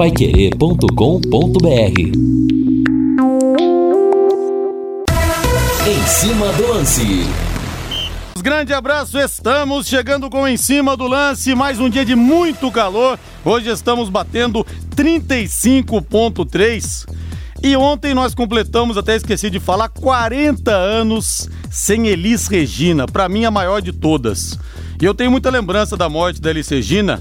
paiquerê.com.br Em cima do lance. Grande abraço, estamos chegando com em cima do lance, mais um dia de muito calor. Hoje estamos batendo 35.3. E ontem nós completamos, até esqueci de falar, 40 anos sem Elis Regina, para mim a maior de todas. E eu tenho muita lembrança da morte da Elis Regina.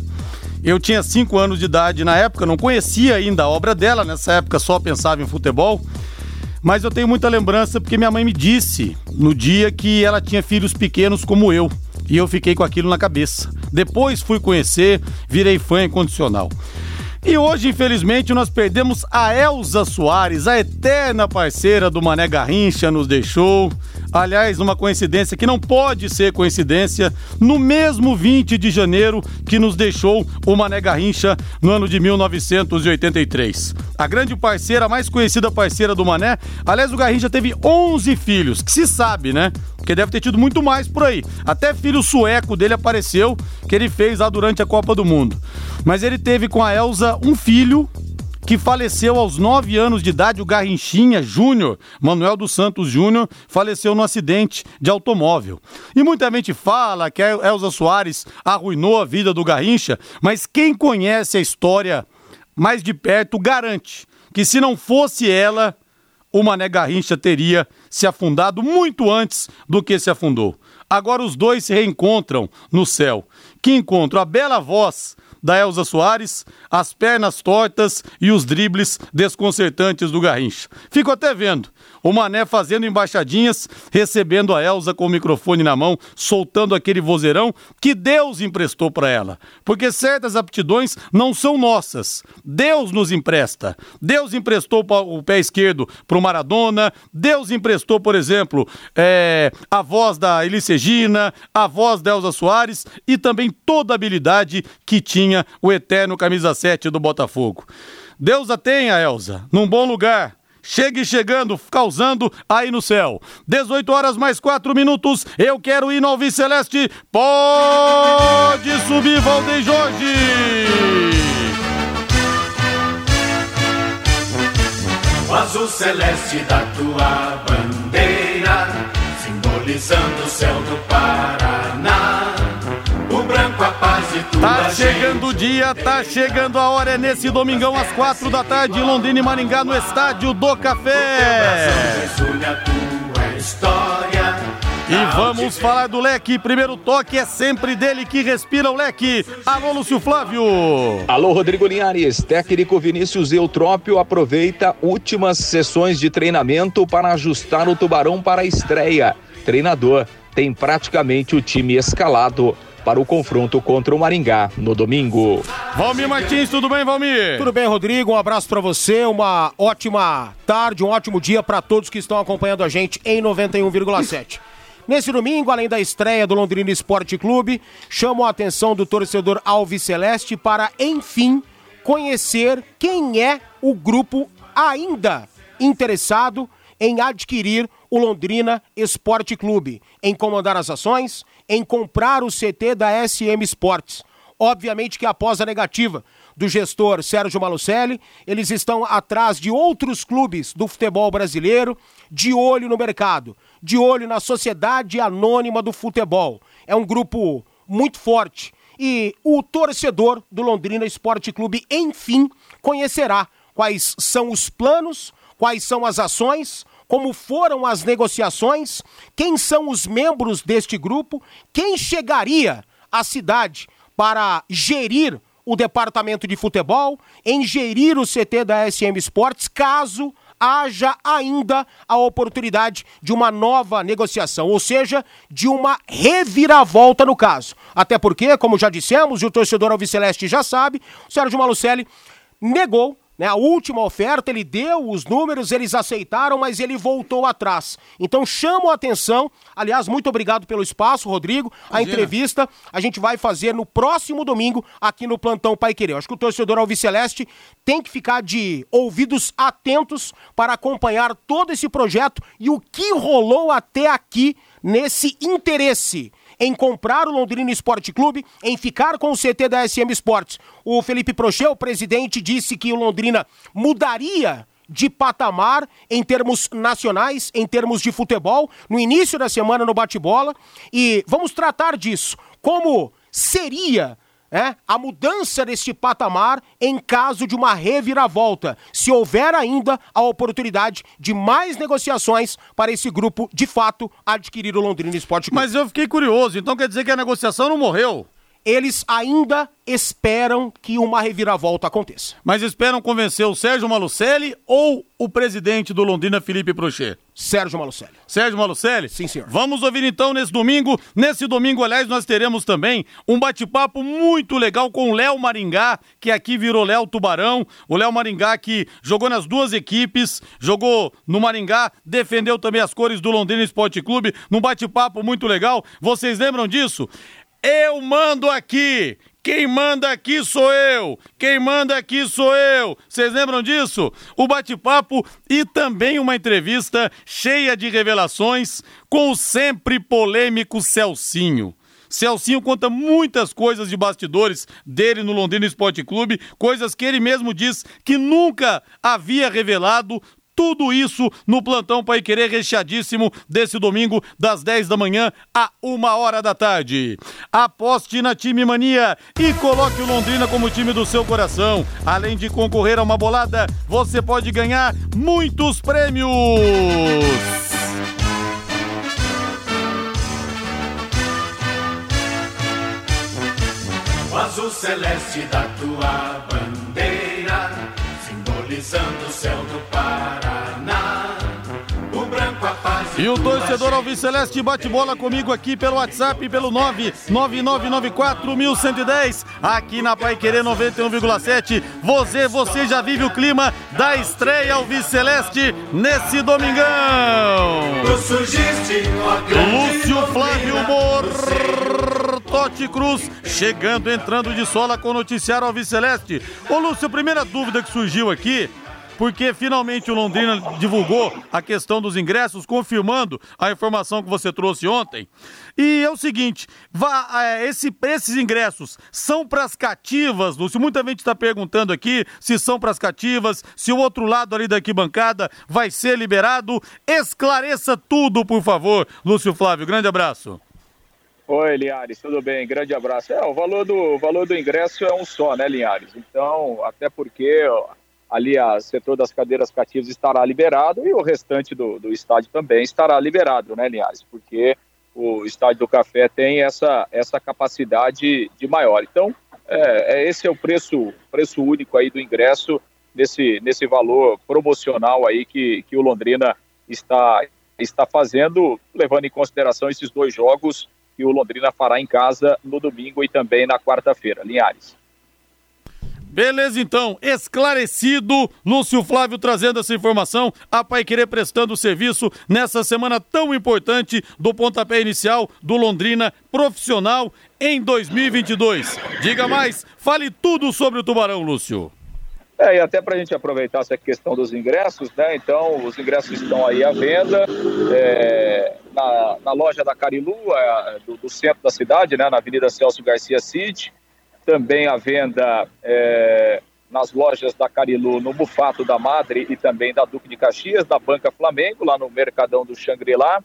Eu tinha 5 anos de idade na época, não conhecia ainda a obra dela, nessa época só pensava em futebol. Mas eu tenho muita lembrança porque minha mãe me disse no dia que ela tinha filhos pequenos como eu. E eu fiquei com aquilo na cabeça. Depois fui conhecer, virei fã incondicional. E hoje, infelizmente, nós perdemos a Elza Soares, a eterna parceira do Mané Garrincha, nos deixou. Aliás, uma coincidência que não pode ser coincidência, no mesmo 20 de janeiro que nos deixou o Mané Garrincha no ano de 1983. A grande parceira, a mais conhecida parceira do Mané, aliás, o Garrincha teve 11 filhos, que se sabe, né? Porque deve ter tido muito mais por aí. Até filho sueco dele apareceu, que ele fez lá durante a Copa do Mundo. Mas ele teve com a Elza um filho que faleceu aos 9 anos de idade, o Garrinchinha Júnior, Manuel dos Santos Júnior, faleceu no acidente de automóvel. E muita gente fala que a Elza Soares arruinou a vida do Garrincha, mas quem conhece a história mais de perto garante que se não fosse ela, o Mané Garrincha teria se afundado muito antes do que se afundou. Agora os dois se reencontram no céu. Que encontro! A bela voz da Elza Soares, as pernas tortas e os dribles desconcertantes do Garrincha. Fico até vendo o Mané fazendo embaixadinhas, recebendo a Elza com o microfone na mão, soltando aquele vozeirão que Deus emprestou para ela. Porque certas aptidões não são nossas. Deus nos empresta. Deus emprestou o pé esquerdo para o Maradona, Deus emprestou, por exemplo, é, a voz da Elis Regina, a voz da Elza Soares e também toda a habilidade que tinha o eterno camisa 7 do Botafogo. Deus a tenha, Elza, num bom lugar Chegue chegando, causando aí no céu. 18 horas mais 4 minutos. Eu quero ir no Alves Celeste. Pode subir, Valdeir Jorge. O azul celeste da tua bandeira, simbolizando o céu do Paraná. Tá chegando o dia, tá chegando a hora. É nesse domingão às quatro da tarde, em Londrina e Maringá, no Estádio do Café. E vamos falar do leque. Primeiro toque é sempre dele que respira o leque. Alô, Lúcio Flávio. Alô, Rodrigo Linhares. Técnico Vinícius Eutrópio aproveita últimas sessões de treinamento para ajustar o tubarão para a estreia. Treinador tem praticamente o time escalado para o confronto contra o Maringá no domingo. Valmir Martins, tudo bem, Valmir? Tudo bem, Rodrigo. Um abraço para você, uma ótima tarde, um ótimo dia para todos que estão acompanhando a gente em 91,7. Nesse domingo, além da estreia do Londrina Esporte Clube, chamo a atenção do torcedor Alves Celeste para, enfim, conhecer quem é o grupo ainda interessado em adquirir o Londrina Esporte Clube, em comandar as ações, em comprar o CT da SM Sports. Obviamente que após a negativa do gestor Sérgio Malucelli, eles estão atrás de outros clubes do futebol brasileiro, de olho no mercado, de olho na sociedade anônima do futebol. É um grupo muito forte e o torcedor do Londrina Esporte Clube, enfim, conhecerá quais são os planos, quais são as ações, como foram as negociações, quem são os membros deste grupo, quem chegaria à cidade para gerir o departamento de futebol, em gerir o CT da SM Sports, caso haja ainda a oportunidade de uma nova negociação, ou seja, de uma reviravolta no caso. Até porque, como já dissemos, e o torcedor Alviceleste já sabe, o Sérgio Malucelli negou né? A última oferta, ele deu os números, eles aceitaram, mas ele voltou atrás. Então chamo a atenção. Aliás, muito obrigado pelo espaço, Rodrigo. A entrevista a gente vai fazer no próximo domingo aqui no Plantão Pai Querer. Acho que o torcedor Alviceleste tem que ficar de ouvidos atentos para acompanhar todo esse projeto e o que rolou até aqui nesse interesse em comprar o Londrina Esporte Clube, em ficar com o CT da SM Sports. O Felipe Prochê, o presidente, disse que o Londrina mudaria de patamar em termos nacionais, em termos de futebol, no início da semana no bate-bola. E vamos tratar disso. Como seria é, a mudança deste patamar em caso de uma reviravolta, se houver ainda a oportunidade de mais negociações para esse grupo, de fato, adquirir o Londrina Esporte Clube. Mas eu fiquei curioso, então quer dizer que a negociação não morreu? Eles ainda esperam que uma reviravolta aconteça. Mas esperam convencer o Sérgio Malucelli ou o presidente do Londrina, Felipe Prochet? Sérgio Malucelli. Sérgio Malucelli? Sim, senhor. Vamos ouvir então nesse domingo. Nesse domingo, aliás, nós teremos também um bate-papo muito legal com o Léo Maringá, que aqui virou Léo Tubarão. O Léo Maringá que jogou nas duas equipes, jogou no Maringá, defendeu também as cores do Londrina Esporte Clube, num bate-papo muito legal. Vocês lembram disso? Eu mando aqui. Quem manda aqui sou eu. Quem manda aqui sou eu. Vocês lembram disso? O bate-papo e também uma entrevista cheia de revelações com o sempre polêmico Celcinho. Celcinho conta muitas coisas de bastidores dele no Londrina Esporte Clube, coisas que ele mesmo diz que nunca havia revelado, tudo isso no plantão Pai Querer recheadíssimo desse domingo, das 10 da manhã a 1 hora da tarde. Aposte na Time Mania e coloque o Londrina como time do seu coração. Além de concorrer a uma bolada, você pode ganhar muitos prêmios. O azul celeste da tua bandeira, simbolizando o céu do Pará. E o torcedor Alves Celeste bate bola comigo aqui pelo WhatsApp, pelo 999941110, aqui na Pai Querer 91,7. Você, você já vive o clima da estreia Alves Celeste nesse domingão. Lúcio Flávio Mortotti Cruz chegando, entrando de sola com o noticiário Alves Celeste. Ô Lúcio, primeira dúvida que surgiu aqui porque finalmente o Londrina divulgou a questão dos ingressos, confirmando a informação que você trouxe ontem. E é o seguinte: vá, é, esse, esses ingressos são para as cativas, Lúcio? Muita gente está perguntando aqui se são para as cativas, se o outro lado ali da arquibancada vai ser liberado. Esclareça tudo, por favor, Lúcio Flávio. Grande abraço. Oi, Linhares, tudo bem? Grande abraço. É, o valor do, o valor do ingresso é um só, né, Linhares? Então, até porque ali o setor das cadeiras cativas estará liberado e o restante do, do estádio também estará liberado, né, Linhares? Porque o estádio do Café tem essa, essa capacidade de maior. Então, é, é, esse é o preço, preço único aí do ingresso nesse, nesse valor promocional aí que, que o Londrina está, está fazendo, levando em consideração esses dois jogos que o Londrina fará em casa no domingo e também na quarta-feira. Linhares. Beleza, então, esclarecido, Lúcio Flávio trazendo essa informação, a Pai Querer prestando serviço nessa semana tão importante do pontapé inicial do Londrina profissional em 2022. Diga mais, fale tudo sobre o Tubarão, Lúcio. É, e até para a gente aproveitar essa questão dos ingressos, né? Então, os ingressos estão aí à venda é, na, na, loja da Carilu, é, do, do, centro da cidade, né? Na Avenida Celso Garcia Cid também à venda é, nas lojas da Carilu, no Bufato da Madre e também da Duque de Caxias, da Banca Flamengo, lá no Mercadão do Xangri-Lá,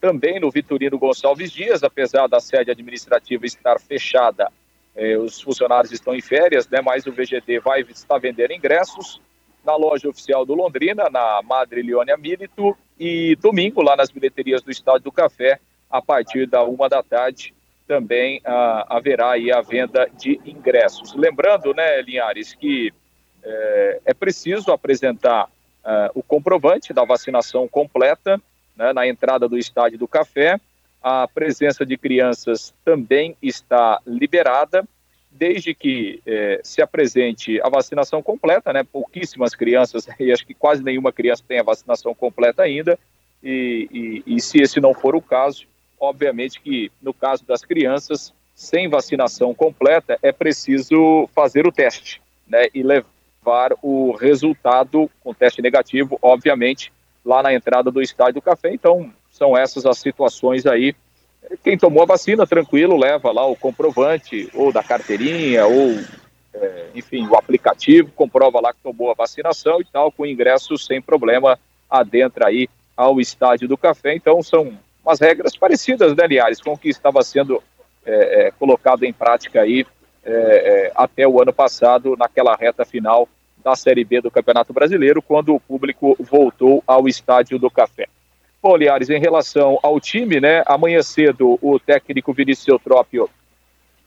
também no Vitorino Gonçalves Dias, apesar da sede administrativa estar fechada, é, os funcionários estão em férias, né, mas o VGD vai estar vendendo ingressos na loja oficial do Londrina, na Madre Leônia Milito, e domingo lá nas bilheterias do Estádio do Café, a partir da uma da tarde, também ah, haverá aí a venda de ingressos. Lembrando, né, Linhares, que é, é preciso apresentar ah, o comprovante da vacinação completa né, na entrada do Estádio do Café. A presença de crianças também está liberada, desde que eh, se apresente a vacinação completa, né? Pouquíssimas crianças, e acho que quase nenhuma criança tem a vacinação completa ainda, e, e, e se esse não for o caso, Obviamente que no caso das crianças sem vacinação completa é preciso fazer o teste, né, e levar o resultado com teste negativo, obviamente, lá na entrada do estádio do Café. Então, são essas as situações aí quem tomou a vacina, tranquilo, leva lá o comprovante, ou da carteirinha, ou, é, enfim, o aplicativo, comprova lá que tomou a vacinação e tal, com ingresso sem problema, adentra aí ao estádio do café. Então, são umas regras parecidas, né, Liares, com o que estava sendo é, é, colocado em prática aí é, é, até o ano passado, naquela reta final da Série B do Campeonato Brasileiro, quando o público voltou ao estádio do café. Bom, Liares, em relação ao time, né, amanhã cedo o técnico Vinícius Eutrópio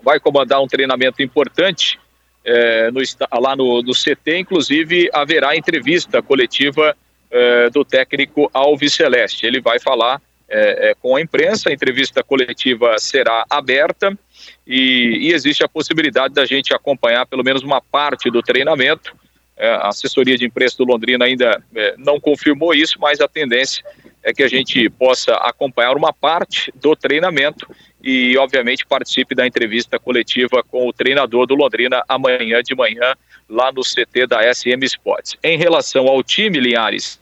vai comandar um treinamento importante é, no, lá no, no, CT, inclusive haverá entrevista coletiva é, do técnico Alves Celeste. Ele vai falar é, é com a imprensa, a entrevista coletiva será aberta e, e, existe a possibilidade da gente acompanhar pelo menos uma parte do treinamento. É, a assessoria de imprensa do Londrina ainda é, não confirmou isso, mas a tendência é que a gente possa acompanhar uma parte do treinamento e, obviamente, participe da entrevista coletiva com o treinador do Londrina amanhã de manhã, lá no CT da SM Sports. Em relação ao time, Linhares,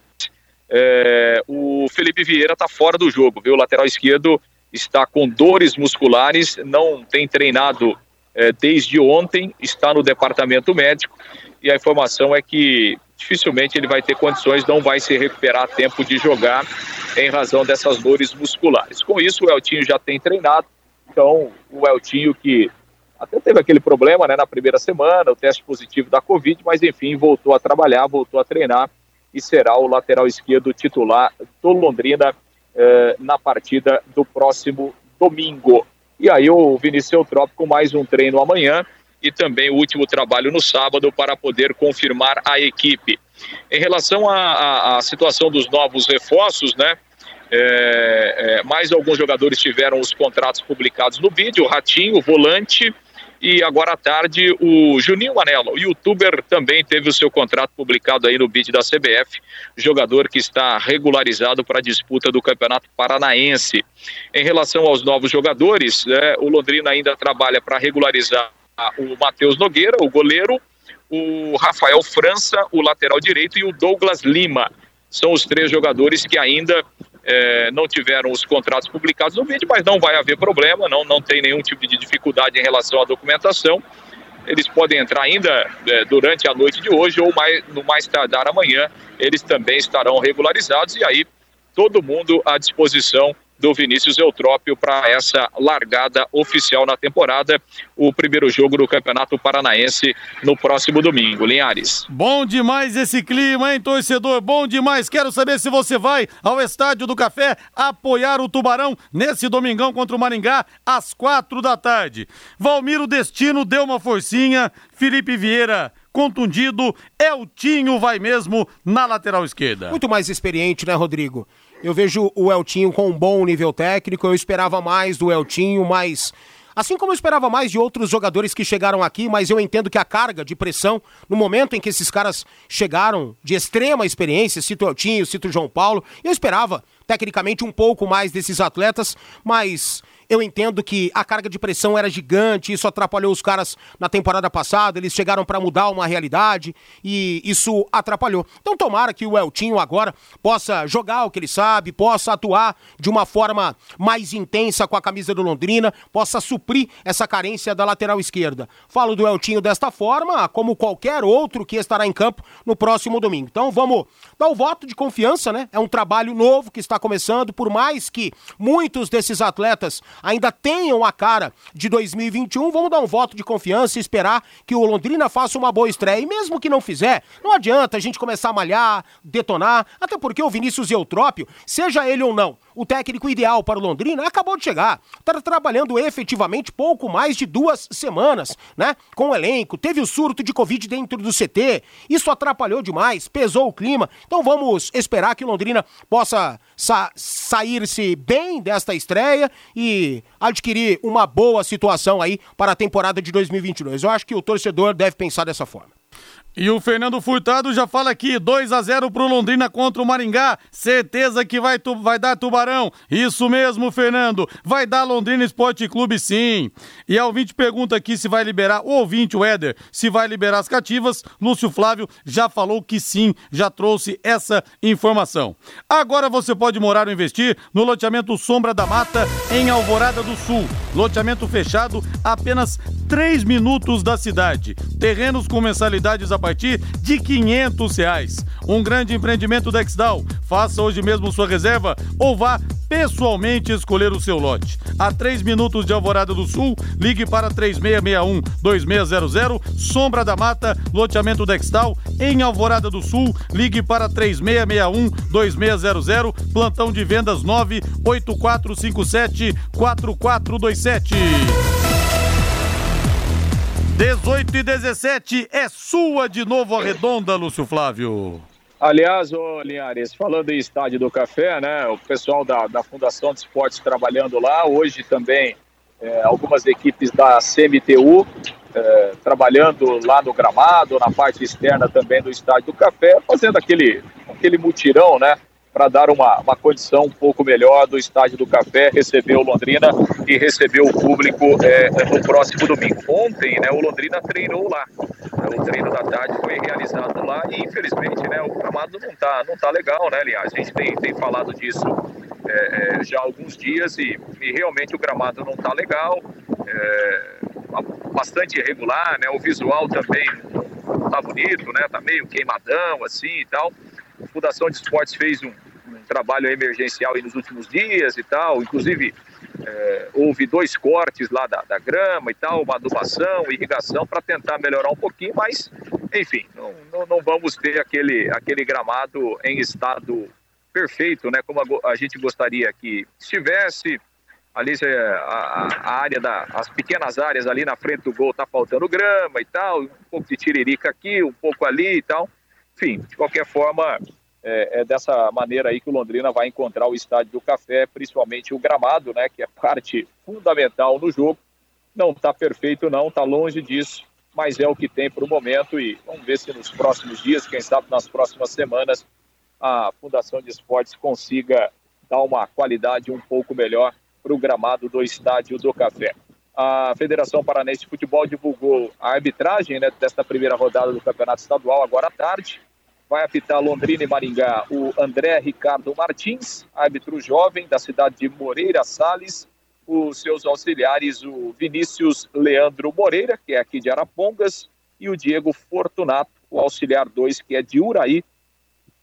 é, o Felipe Vieira está fora do jogo, viu? O lateral esquerdo está com dores musculares, não tem treinado é, desde ontem, está no departamento médico e a informação é que dificilmente ele vai ter condições, não vai se recuperar a tempo de jogar em razão dessas dores musculares. Com isso, o Eltinho já tem treinado, então o Eltinho que até teve aquele problema né, na primeira semana, o teste positivo da Covid, mas enfim, voltou a trabalhar, voltou a treinar e será o lateral esquerdo titular do Londrina eh, na partida do próximo domingo. E aí o Vinícius Eutrópico mais um treino amanhã e também o último trabalho no sábado para poder confirmar a equipe. Em relação à situação dos novos reforços, né? É, é, mais alguns jogadores tiveram os contratos publicados no vídeo, o Ratinho, o volante, e agora à tarde o Juninho Manelo, o youtuber, também teve o seu contrato publicado aí no bid da CBF, jogador que está regularizado para a disputa do Campeonato Paranaense. Em relação aos novos jogadores, é, o Londrina ainda trabalha para regularizar o Matheus Nogueira, o goleiro, o Rafael França, o lateral direito, e o Douglas Lima. São os três jogadores que ainda é, não tiveram os contratos publicados no vídeo, mas não vai haver problema, não, não tem nenhum tipo de dificuldade em relação à documentação. Eles podem entrar ainda é, durante a noite de hoje ou mais, no mais tardar amanhã, eles também estarão regularizados e aí todo mundo à disposição do Vinícius Eutrópio para essa largada oficial na temporada, o primeiro jogo do Campeonato Paranaense no próximo domingo. Linhares. Bom demais esse clima, hein, torcedor? Bom demais. Quero saber se você vai ao Estádio do Café apoiar o Tubarão nesse domingão contra o Maringá às quatro da tarde. Valmiro Destino deu uma forcinha, Felipe Vieira contundido, Eltinho vai mesmo na lateral esquerda. Muito mais experiente, né, Rodrigo? Eu vejo o Eltinho com um bom nível técnico. Eu esperava mais do Eltinho, mas. Assim como eu esperava mais de outros jogadores que chegaram aqui, mas eu entendo que a carga de pressão, no momento em que esses caras chegaram de extrema experiência, cito o Eltinho, cito o João Paulo, eu esperava, tecnicamente, um pouco mais desses atletas, mas eu entendo que a carga de pressão era gigante, isso atrapalhou os caras na temporada passada, eles chegaram para mudar uma realidade e isso atrapalhou. Então tomara que o Eltinho agora possa jogar o que ele sabe, possa atuar de uma forma mais intensa com a camisa do Londrina, possa suprir essa carência da lateral esquerda. Falo do Eltinho desta forma, como qualquer outro que estará em campo no próximo domingo. Então vamos dar o voto de confiança, né? É um trabalho novo que está começando, por mais que muitos desses atletas ainda tenham a cara de 2021, vamos dar um voto de confiança e esperar que o Londrina faça uma boa estreia. E mesmo que não fizer, não adianta a gente começar a malhar, detonar, até porque o Vinícius Eutrópio, seja ele ou não, o técnico ideal para o Londrina, acabou de chegar. Está trabalhando efetivamente pouco mais de duas semanas, né? Com o elenco, teve o surto de Covid dentro do CT, isso atrapalhou demais, pesou o clima. Então vamos esperar que o Londrina possa sa sair-se bem desta estreia e adquirir uma boa situação aí para a temporada de 2022. Eu acho que o torcedor deve pensar dessa forma. E o Fernando Furtado já fala aqui, 2 a 0 pro Londrina contra o Maringá. Certeza que vai, tu, vai dar Tubarão. Isso mesmo, Fernando. Vai dar Londrina Esporte Clube sim. E a ouvinte pergunta aqui se vai liberar, o ouvinte, o Éder, se vai liberar as cativas. Lúcio Flávio já falou que sim, já trouxe essa informação. Agora você pode morar ou investir no loteamento Sombra da Mata, em Alvorada do Sul. Loteamento fechado, apenas 3 minutos da cidade. Terrenos com mensalidades a partir de 500 reais. Um grande empreendimento da Exdal. Faça hoje mesmo sua reserva ou vá pessoalmente escolher o seu lote. A 3 minutos de Alvorada do Sul, ligue para 3661-2600, Sombra da Mata, loteamento Dextal, em Alvorada do Sul, ligue para 3661-2600, plantão de vendas 98457-4427. 18 e 17 é sua de novo a redonda, Lúcio Flávio. Aliás, ô Linhares, falando em Estádio do Café, né? O pessoal da, da Fundação de Esportes trabalhando lá, hoje também é, algumas equipes da CMTU é, trabalhando lá no gramado, na parte externa também do Estádio do Café, fazendo aquele, aquele mutirão, né? Para dar uma, uma condição um pouco melhor do Estádio do Café, receber o Londrina e receber o público é, no próximo domingo. Ontem, né, o Londrina treinou lá. O treino da tarde foi realizado lá e, infelizmente, né, o gramado não tá, não tá legal, né, aliás. A gente tem, tem falado disso é, é, já há alguns dias e, e, realmente o gramado não tá legal. É, bastante irregular, né, o visual também não tá bonito, né, tá meio queimadão, assim e tal. A Fundação de Esportes fez um, trabalho emergencial nos últimos dias e tal, inclusive é, houve dois cortes lá da, da, grama e tal, uma adubação, irrigação para tentar melhorar um pouquinho, mas enfim, não, não, não, vamos ter aquele, aquele gramado em estado perfeito, né, como a, a gente gostaria que estivesse. Ali a, a, área da, as pequenas áreas ali na frente do gol tá faltando grama e tal, um pouco de tiririca aqui, um pouco ali e tal. Enfim, de qualquer forma, é, é, dessa maneira aí que o Londrina vai encontrar o estádio do Café, principalmente o gramado, né, que é parte fundamental no jogo. Não está perfeito, não, está longe disso, mas é o que tem para o momento e vamos ver se nos próximos dias, quem sabe nas próximas semanas, a Fundação de Esportes consiga dar uma qualidade um pouco melhor para o gramado do estádio do Café. A Federação Paranense de Futebol divulgou a arbitragem né, desta primeira rodada do Campeonato Estadual agora à tarde vai apitar Londrina e Maringá o André Ricardo Martins, árbitro jovem da cidade de Moreira Salles, os seus auxiliares o Vinícius Leandro Moreira, que é aqui de Arapongas, e o Diego Fortunato, o auxiliar 2, que é de Uraí,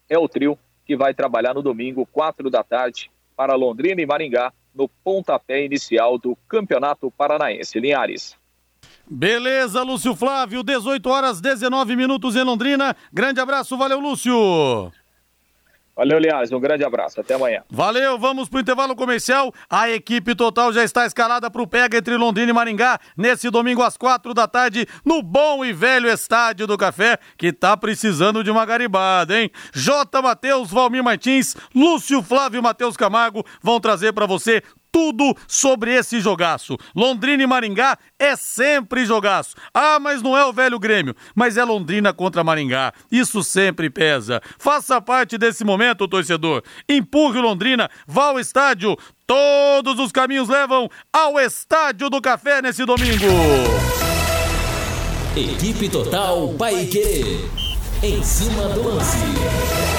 é o trio que vai trabalhar no domingo, 4 da tarde, para Londrina e Maringá, no pontapé inicial do Campeonato Paranaense. Linhares. Beleza, Lúcio Flávio, 18 horas 19 minutos em Londrina. Grande abraço, valeu, Lúcio. Valeu, Linhares, um grande abraço, até amanhã. Valeu, vamos pro intervalo comercial. A equipe total já está escalada pro pega entre Londrina e Maringá nesse domingo às quatro da tarde no bom e velho Estádio do Café, que tá precisando de uma garibada, hein? J. Matheus, Valmir Martins, Lúcio Flávio Matheus Camargo vão trazer para você tudo sobre esse jogaço. Londrina e Maringá é sempre jogaço. Ah, mas não é o velho Grêmio, mas é Londrina contra Maringá. Isso sempre pesa. Faça parte desse momento, torcedor. Empurre Londrina, vá ao estádio. Todos os caminhos levam ao Estádio do Café nesse domingo. Equipe Total Paique. Em cima do lance.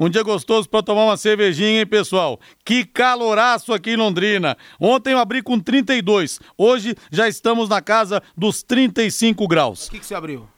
Um dia gostoso para tomar uma cervejinha, hein, pessoal? Que caloraço aqui em Londrina. Ontem eu abri com 32. Hoje já estamos na casa dos 35 graus. O que, que você abriu?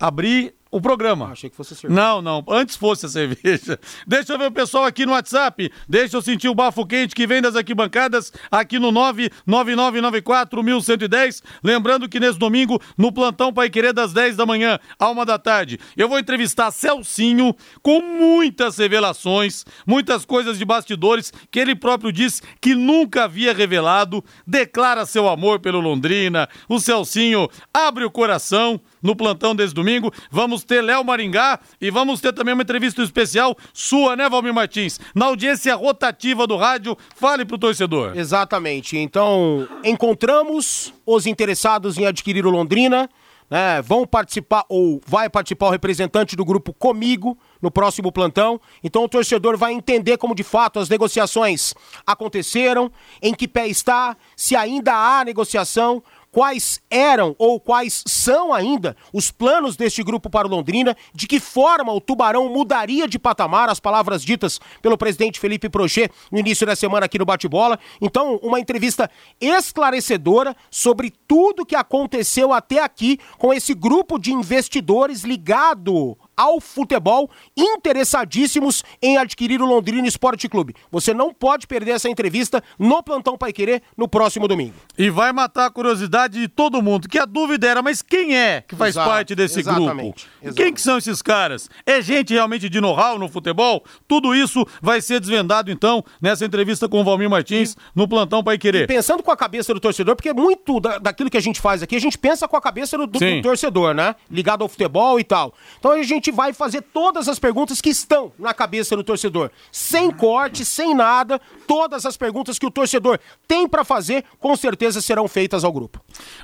Abri o programa. Ah, achei que fosse a cerveja. Não, não. Antes fosse a cerveja. Deixa eu ver o pessoal aqui no WhatsApp. Deixa eu sentir o bafo quente que vem das arquibancadas aqui no 99994-1110. Lembrando que nesse domingo, no plantão Pai Querer, das 10 da manhã à 1 da tarde, eu vou entrevistar Celcinho com muitas revelações, muitas coisas de bastidores que ele próprio disse que nunca havia revelado. Declara seu amor pelo Londrina. O Celcinho abre o coração no plantão desse domingo. Vamos ter Léo Maringá e vamos ter também uma entrevista especial sua, né, Valmir Martins? Na audiência rotativa do rádio, fale pro torcedor. Exatamente. Então, encontramos os interessados em adquirir o Londrina né, vão participar ou vai participar o representante do grupo comigo no próximo plantão. Então o torcedor vai entender como de fato as negociações aconteceram, em que pé está, se ainda há negociação, quais eram ou quais são ainda os planos deste grupo para o Londrina, de que forma o Tubarão mudaria de patamar, as palavras ditas pelo presidente Felipe Prochê no início da semana aqui no Bate-Bola. Então, uma entrevista esclarecedora sobre tudo que aconteceu até aqui com esse grupo de investidores ligado ao futebol, interessadíssimos em adquirir o Londrina Esporte Clube. Você não pode perder essa entrevista no Plantão Pai Querer no próximo domingo. E vai matar a curiosidade de todo mundo, que a dúvida era, mas quem é que faz Exato, parte desse grupo? Exatamente. Quem que são esses caras? É gente realmente de know-how no futebol? Tudo isso vai ser desvendado então nessa entrevista com o Valmir Martins e, no Plantão Pai Querer. E pensando com a cabeça do torcedor, porque muito da, daquilo que a gente faz aqui, a gente pensa com a cabeça do, do, do torcedor, né? Ligado ao futebol e tal. Então a gente gente vai fazer todas as perguntas que estão na cabeça do torcedor. Sem corte, sem nada, todas as perguntas que o torcedor tem para fazer, com certeza serão feitas ao grupo.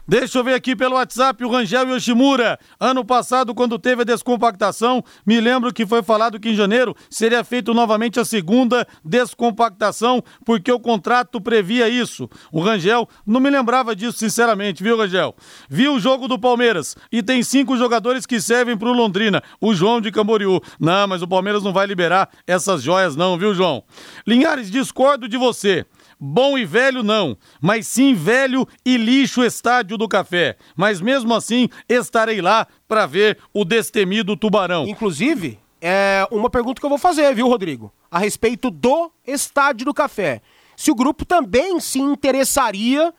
Deixa eu ver aqui pelo WhatsApp o Rangel Yoshimura. Ano passado, quando teve a descompactação, me lembro que foi falado que em janeiro seria feito novamente a segunda descompactação, porque o contrato previa isso. O Rangel não me lembrava disso, sinceramente, viu, Rangel? Vi o jogo do Palmeiras e tem cinco jogadores que servem para o Londrina. O João de Camboriú. Não, mas o Palmeiras não vai liberar essas joias, não, viu, João? Linhares, discordo de você. Bom e velho não, mas sim velho e lixo estádio do café. Mas mesmo assim, estarei lá para ver o destemido tubarão. Inclusive, é uma pergunta que eu vou fazer, viu, Rodrigo? A respeito do estádio do café. Se o grupo também se interessaria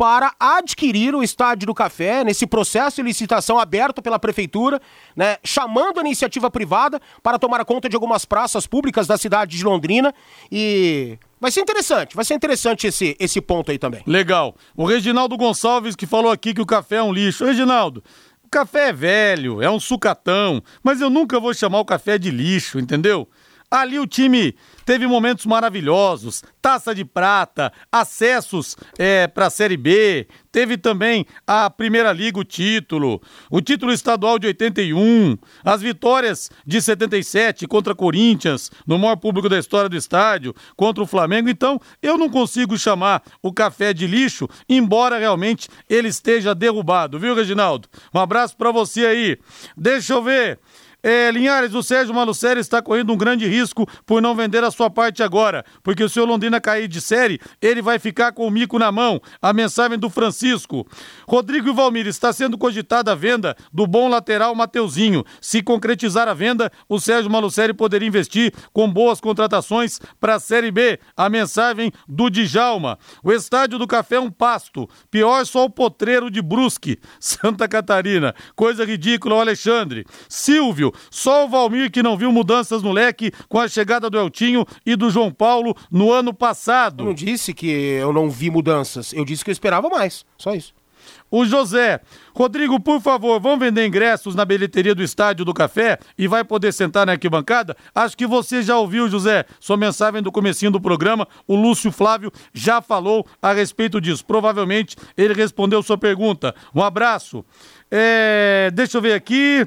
para adquirir o Estádio do Café, nesse processo de licitação aberto pela Prefeitura, né, chamando a iniciativa privada para tomar conta de algumas praças públicas da cidade de Londrina. E Vai ser interessante, vai ser interessante esse, esse ponto aí também. Legal. O Reginaldo Gonçalves que falou aqui que o café é um lixo. Reginaldo, o café é velho, é um sucatão, mas eu nunca vou chamar o café de lixo, entendeu? Ali o time teve momentos maravilhosos, taça de prata, acessos é, para a Série B, teve também a Primeira Liga, o título, o título estadual de 81, as vitórias de 77 contra Corinthians, no maior público da história do estádio, contra o Flamengo. Então, eu não consigo chamar o café de lixo, embora realmente ele esteja derrubado, viu, Reginaldo? Um abraço para você aí. Deixa eu ver. É, Linhares, o Sérgio Malucelli está correndo um grande risco por não vender a sua parte agora, porque se o Londrina cair de série, ele vai ficar com o mico na mão. A mensagem do Francisco. Rodrigo Valmir, está sendo cogitada a venda do bom lateral Mateuzinho. Se concretizar a venda, o Sérgio Malucelli poderia investir com boas contratações para a Série B. A mensagem do Djalma. O estádio do Café é um pasto. Pior só o potreiro de Brusque, Santa Catarina. Coisa ridícula, o Alexandre. Silvio, só o Valmir que não viu mudanças no leque com a chegada do Eltinho e do João Paulo no ano passado. Eu não disse que eu não vi mudanças, eu disse que eu esperava mais. Só isso. O José, Rodrigo, por favor, vão vender ingressos na bilheteria do Estádio do Café e vai poder sentar na arquibancada? Acho que você já ouviu, José, sua mensagem do comecinho do programa. O Lúcio Flávio já falou a respeito disso. Provavelmente ele respondeu sua pergunta. Um abraço. É, deixa eu ver aqui.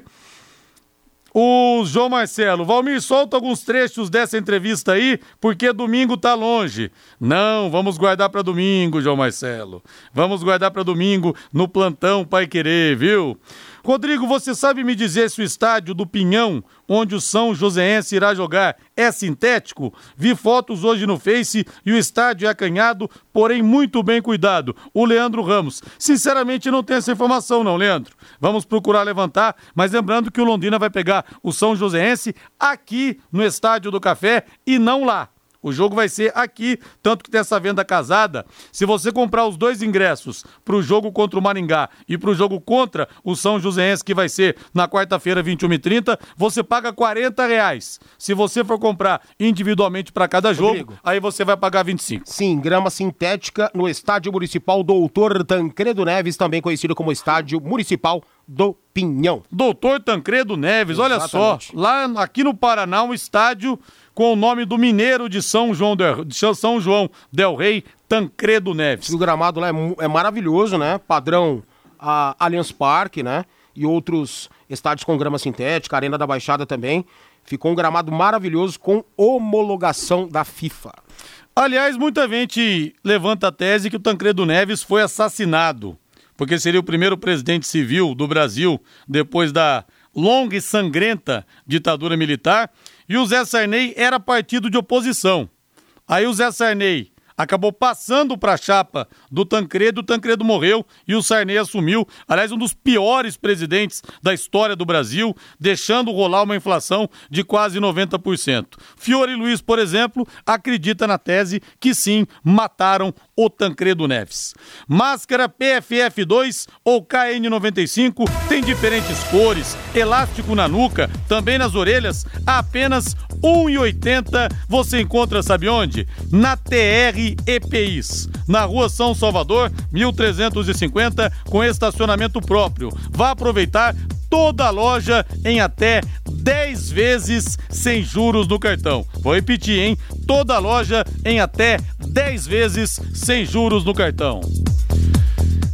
O João Marcelo, Valmir, solta alguns trechos dessa entrevista aí, porque domingo tá longe. Não, vamos guardar para domingo, João Marcelo. Vamos guardar para domingo no plantão Pai Querer, viu? Rodrigo, você sabe me dizer se o estádio do Pinhão, onde o São Joséense irá jogar, é sintético? Vi fotos hoje no Face e o estádio é acanhado, porém muito bem cuidado. O Leandro Ramos. Sinceramente, não tenho essa informação, não, Leandro. Vamos procurar levantar, mas lembrando que o Londrina vai pegar o São Joséense aqui no Estádio do Café e não lá. O jogo vai ser aqui, tanto que tem essa venda casada. Se você comprar os dois ingressos para o jogo contra o Maringá e para o jogo contra o São Joséense, que vai ser na quarta-feira, 21h30, você paga 40 reais. Se você for comprar individualmente para cada jogo, Rodrigo. aí você vai pagar 25. Sim, grama sintética no Estádio Municipal Doutor Tancredo Neves, também conhecido como Estádio Municipal do Pinhão. Doutor Tancredo Neves, Exatamente. olha só, lá aqui no Paraná, um estádio com o nome do mineiro de São João del, de São João del Rei, Tancredo Neves. O gramado lá é, é maravilhoso, né? Padrão a Allianz Parque, né? e outros estádios com grama sintética, Arena da Baixada também. Ficou um gramado maravilhoso com homologação da FIFA. Aliás, muita gente levanta a tese que o Tancredo Neves foi assassinado, porque seria o primeiro presidente civil do Brasil depois da longa e sangrenta ditadura militar, e o Zé Sarney era partido de oposição. Aí o Zé Sarney acabou passando para a chapa do Tancredo, o Tancredo morreu e o Sarney assumiu, aliás, um dos piores presidentes da história do Brasil, deixando rolar uma inflação de quase 90%. Fiore Luiz, por exemplo, acredita na tese que sim, mataram o Tancredo Neves. Máscara PFF2 ou KN95 tem diferentes cores, elástico na nuca, também nas orelhas, apenas R$ 1,80 você encontra, sabe onde? Na TR EPIs, na rua São Salvador, 1350, com estacionamento próprio. Vá aproveitar toda a loja em até 10 vezes sem juros no cartão. Vou repetir, hein? Toda loja em até 10 vezes sem juros no cartão.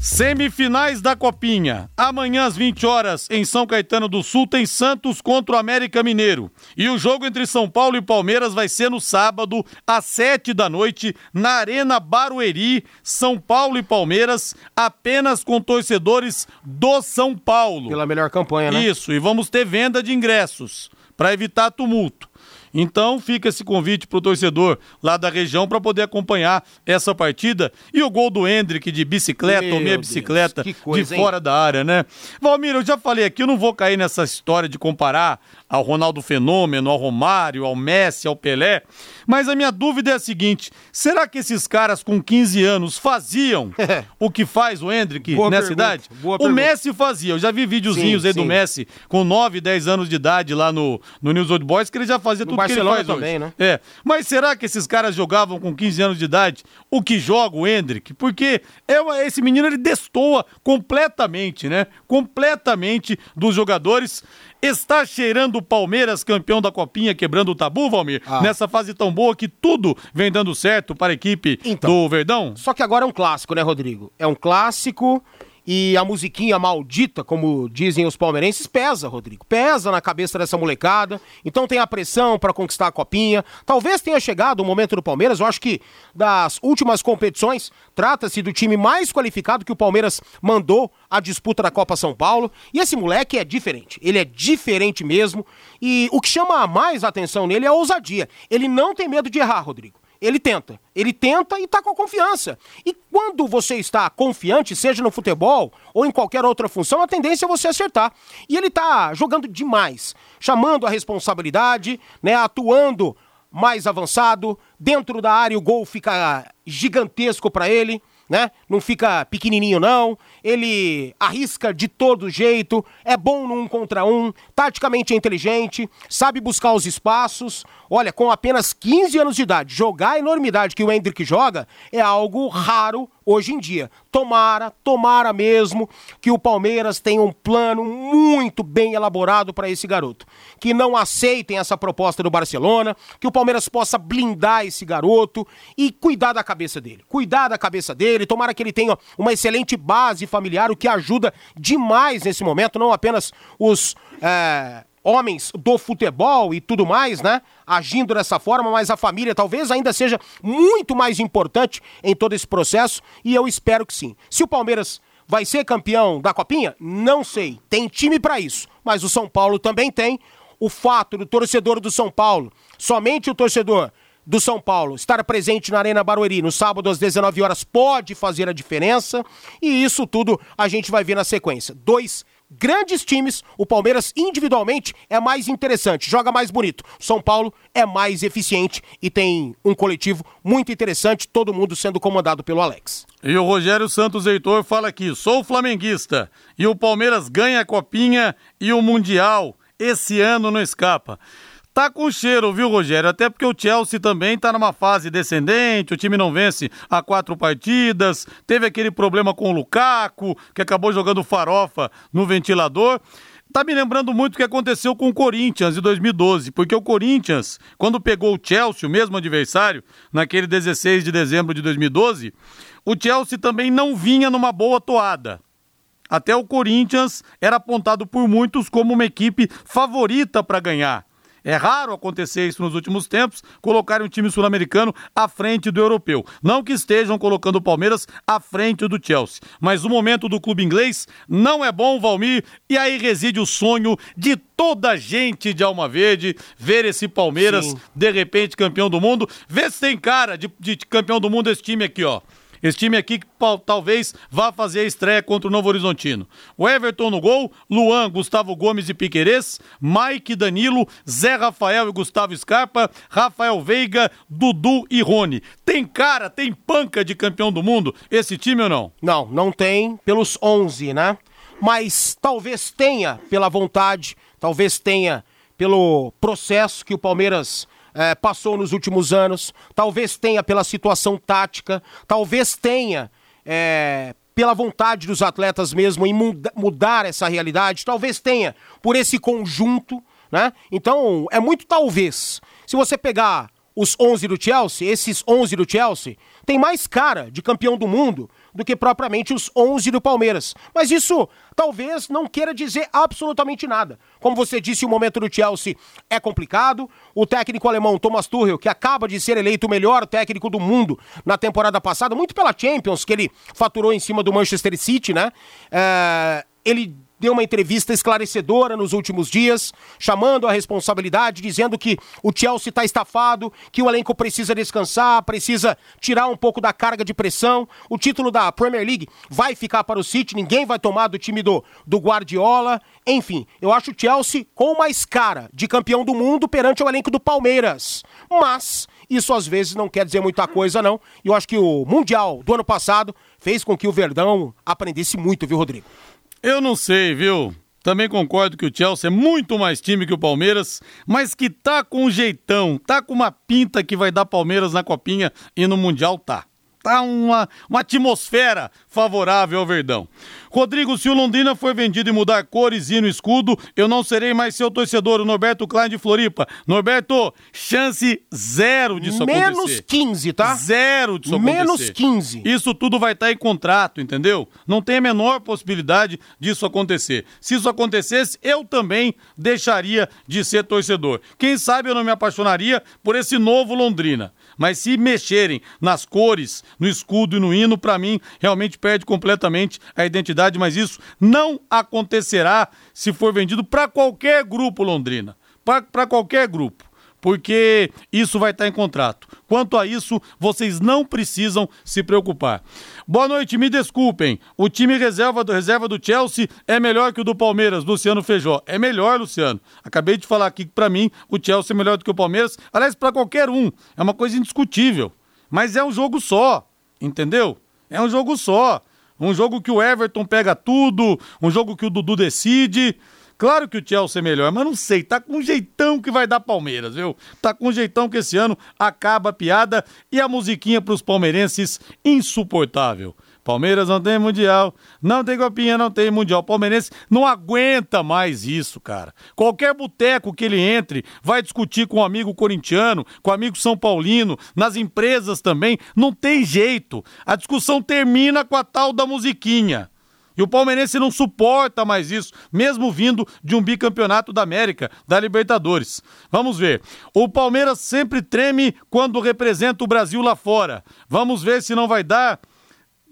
Semifinais da Copinha. Amanhã às 20 horas em São Caetano do Sul tem Santos contra o América Mineiro. E o jogo entre São Paulo e Palmeiras vai ser no sábado às 7 da noite na Arena Barueri, São Paulo e Palmeiras, apenas com torcedores do São Paulo. Pela melhor campanha, né? Isso, e vamos ter venda de ingressos para evitar tumulto. Então fica esse convite para o torcedor lá da região para poder acompanhar essa partida. E o gol do Hendrick de bicicleta Meu ou meia bicicleta coisa, de fora hein? da área, né? Valmir, eu já falei aqui, eu não vou cair nessa história de comparar ao Ronaldo Fenômeno, ao Romário, ao Messi, ao Pelé. Mas a minha dúvida é a seguinte: será que esses caras com 15 anos faziam o que faz o Hendrick Boa nessa pergunta. idade? Boa o pergunta. Messi fazia. Eu já vi videozinhos sim, aí sim. do Messi com 9, 10 anos de idade lá no, no News Old Boys, que ele já fazia no tudo Barcelona que ele faz também, hoje. né? É. Mas será que esses caras jogavam com 15 anos de idade o que joga o Hendrick? Porque é, esse menino ele destoa completamente, né? Completamente dos jogadores. Está cheirando o Palmeiras campeão da Copinha, quebrando o tabu, Valmir? Ah. Nessa fase tão boa que tudo vem dando certo para a equipe então, do Verdão? Só que agora é um clássico, né, Rodrigo? É um clássico e a musiquinha maldita, como dizem os palmeirenses, pesa, Rodrigo. Pesa na cabeça dessa molecada. Então tem a pressão para conquistar a copinha. Talvez tenha chegado o momento do Palmeiras. Eu acho que das últimas competições, trata-se do time mais qualificado que o Palmeiras mandou à disputa da Copa São Paulo. E esse moleque é diferente. Ele é diferente mesmo. E o que chama mais atenção nele é a ousadia. Ele não tem medo de errar, Rodrigo ele tenta. Ele tenta e está com a confiança. E quando você está confiante, seja no futebol ou em qualquer outra função, a tendência é você acertar. E ele está jogando demais, chamando a responsabilidade, né, atuando mais avançado, dentro da área o gol fica gigantesco para ele né? Não fica pequenininho não. Ele arrisca de todo jeito, é bom no um contra um, taticamente é inteligente, sabe buscar os espaços. Olha, com apenas 15 anos de idade, jogar a enormidade que o Hendrick joga é algo raro hoje em dia. Tomara, tomara mesmo que o Palmeiras tenha um plano muito bem elaborado para esse garoto. Que não aceitem essa proposta do Barcelona, que o Palmeiras possa blindar esse garoto e cuidar da cabeça dele. Cuidar da cabeça dele, tomara que ele tenha uma excelente base familiar, o que ajuda demais nesse momento, não apenas os. É homens do futebol e tudo mais, né? Agindo dessa forma, mas a família talvez ainda seja muito mais importante em todo esse processo e eu espero que sim. Se o Palmeiras vai ser campeão da Copinha, não sei. Tem time para isso, mas o São Paulo também tem. O fato do torcedor do São Paulo, somente o torcedor do São Paulo estar presente na Arena Barueri no sábado às 19 horas pode fazer a diferença e isso tudo a gente vai ver na sequência. Dois grandes times, o Palmeiras individualmente é mais interessante, joga mais bonito. São Paulo é mais eficiente e tem um coletivo muito interessante, todo mundo sendo comandado pelo Alex. E o Rogério Santos Heitor fala aqui: sou flamenguista e o Palmeiras ganha a copinha e o Mundial. Esse ano não escapa. Tá com cheiro, viu, Rogério? Até porque o Chelsea também tá numa fase descendente, o time não vence há quatro partidas, teve aquele problema com o Lukaku, que acabou jogando farofa no ventilador. Tá me lembrando muito o que aconteceu com o Corinthians em 2012, porque o Corinthians, quando pegou o Chelsea, o mesmo adversário, naquele 16 de dezembro de 2012, o Chelsea também não vinha numa boa toada. Até o Corinthians era apontado por muitos como uma equipe favorita para ganhar. É raro acontecer isso nos últimos tempos, colocarem um time sul-americano à frente do europeu. Não que estejam colocando o Palmeiras à frente do Chelsea, mas o momento do clube inglês não é bom, Valmir, e aí reside o sonho de toda a gente de Alma Verde ver esse Palmeiras Sim. de repente campeão do mundo. Vê se tem cara de, de campeão do mundo esse time aqui, ó. Esse time aqui que talvez vá fazer a estreia contra o Novo Horizontino. O Everton no gol, Luan, Gustavo Gomes e Piquerez, Mike Danilo, Zé Rafael e Gustavo Scarpa, Rafael Veiga, Dudu e Rony. Tem cara, tem panca de campeão do mundo esse time ou não? Não, não tem pelos 11, né? Mas talvez tenha pela vontade, talvez tenha pelo processo que o Palmeiras é, passou nos últimos anos, talvez tenha pela situação tática, talvez tenha é, pela vontade dos atletas mesmo em muda, mudar essa realidade, talvez tenha por esse conjunto, né? Então, é muito talvez. Se você pegar os 11 do Chelsea, esses 11 do Chelsea, tem mais cara de campeão do mundo do que propriamente os 11 do Palmeiras. Mas isso talvez não queira dizer absolutamente nada. Como você disse, o momento do Chelsea é complicado. O técnico alemão Thomas Tuchel, que acaba de ser eleito o melhor técnico do mundo na temporada passada, muito pela Champions, que ele faturou em cima do Manchester City, né? É... ele deu uma entrevista esclarecedora nos últimos dias, chamando a responsabilidade, dizendo que o Chelsea está estafado, que o elenco precisa descansar, precisa tirar um pouco da carga de pressão. O título da Premier League vai ficar para o City, ninguém vai tomar do time do, do Guardiola. Enfim, eu acho o Chelsea com mais cara de campeão do mundo perante o elenco do Palmeiras. Mas isso às vezes não quer dizer muita coisa, não. E eu acho que o Mundial do ano passado fez com que o Verdão aprendesse muito, viu, Rodrigo? Eu não sei, viu? Também concordo que o Chelsea é muito mais time que o Palmeiras, mas que tá com um jeitão, tá com uma pinta que vai dar Palmeiras na copinha e no Mundial tá. Tá uma, uma atmosfera favorável ao Verdão. Rodrigo, se o Londrina for vendido e mudar cores e no escudo, eu não serei mais seu torcedor, o Norberto Klein de Floripa. Norberto, chance zero disso Menos acontecer. Menos 15, tá? Zero disso Menos acontecer. Menos 15. Isso tudo vai estar em contrato, entendeu? Não tem a menor possibilidade disso acontecer. Se isso acontecesse, eu também deixaria de ser torcedor. Quem sabe eu não me apaixonaria por esse novo Londrina. Mas se mexerem nas cores, no escudo e no hino, para mim, realmente perde completamente a identidade. Mas isso não acontecerá se for vendido para qualquer grupo londrina. Para qualquer grupo porque isso vai estar em contrato. Quanto a isso, vocês não precisam se preocupar. Boa noite, me desculpem. O time reserva do, reserva do Chelsea é melhor que o do Palmeiras, Luciano Feijó. É melhor, Luciano. Acabei de falar aqui que, para mim, o Chelsea é melhor do que o Palmeiras. Aliás, para qualquer um. É uma coisa indiscutível. Mas é um jogo só, entendeu? É um jogo só. Um jogo que o Everton pega tudo, um jogo que o Dudu decide. Claro que o Chelsea é melhor, mas não sei, tá com um jeitão que vai dar Palmeiras, viu? Tá com um jeitão que esse ano acaba a piada e a musiquinha pros palmeirenses insuportável. Palmeiras não tem mundial, não tem copinha, não tem mundial. Palmeirense não aguenta mais isso, cara. Qualquer boteco que ele entre, vai discutir com um amigo corintiano, com um amigo são paulino, nas empresas também, não tem jeito. A discussão termina com a tal da musiquinha. E o palmeirense não suporta mais isso, mesmo vindo de um bicampeonato da América, da Libertadores. Vamos ver. O Palmeiras sempre treme quando representa o Brasil lá fora. Vamos ver se não vai dar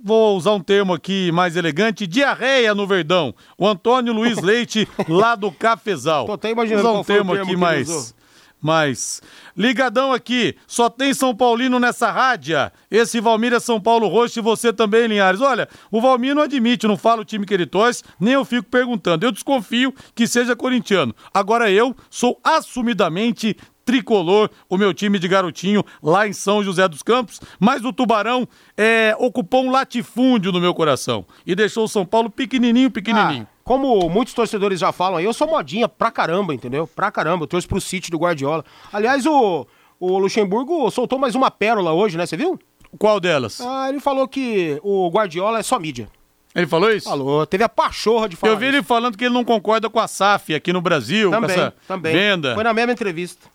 vou usar um termo aqui mais elegante, diarreia no Verdão. O Antônio Luiz Leite, lá do Cafezal. Tô até imaginando usar um termo, termo aqui mais mas, ligadão aqui, só tem São Paulino nessa rádio. Esse Valmir é São Paulo Roxo e você também, Linhares. Olha, o Valmir não admite, não fala o time que ele torce, nem eu fico perguntando. Eu desconfio que seja corintiano. Agora eu sou assumidamente tricolor, o meu time de garotinho lá em São José dos Campos, mas o Tubarão é, ocupou um latifúndio no meu coração e deixou o São Paulo pequenininho, pequenininho. Ah como muitos torcedores já falam eu sou modinha pra caramba, entendeu? Pra caramba. Eu trouxe pro City do Guardiola. Aliás, o, o Luxemburgo soltou mais uma pérola hoje, né? Você viu? Qual delas? Ah, ele falou que o Guardiola é só mídia. Ele falou isso? Falou, teve a pachorra de falar. Eu vi isso. ele falando que ele não concorda com a SAF aqui no Brasil, também, com essa também. venda. Foi na mesma entrevista.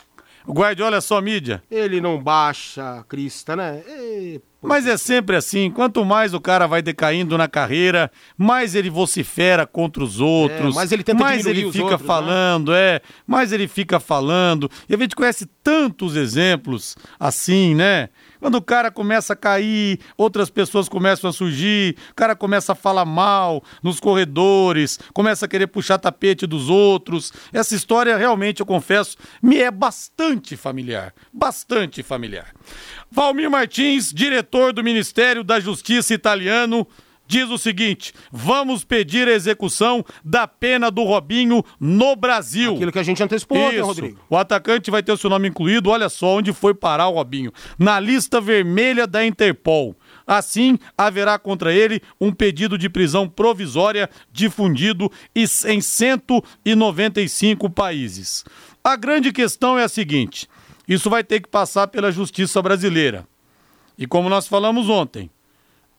O Guardiola é só mídia? Ele não baixa a crista, né? E Mas é sempre assim, quanto mais o cara vai decaindo na carreira, mais ele vocifera contra os outros, É, mais ele mais ele fica outros, né? falando, é, mais ele fica falando. E a gente conhece tantos exemplos assim, né? Quando o cara começa a cair, outras pessoas começam a surgir, o cara começa a falar mal nos corredores, começa a querer puxar tapete dos outros. Essa história realmente, eu confesso, me é bastante familiar. Bastante familiar. Valmir Martins, diretor do Ministério da Justiça italiano, diz o seguinte: vamos pedir a execução da pena do Robinho no Brasil. Aquilo que a gente antecipou Isso. Rodrigo. O atacante vai ter o seu nome incluído, olha só onde foi parar o Robinho. Na lista vermelha da Interpol. Assim, haverá contra ele um pedido de prisão provisória difundido em 195 países. A grande questão é a seguinte: isso vai ter que passar pela justiça brasileira. E como nós falamos ontem,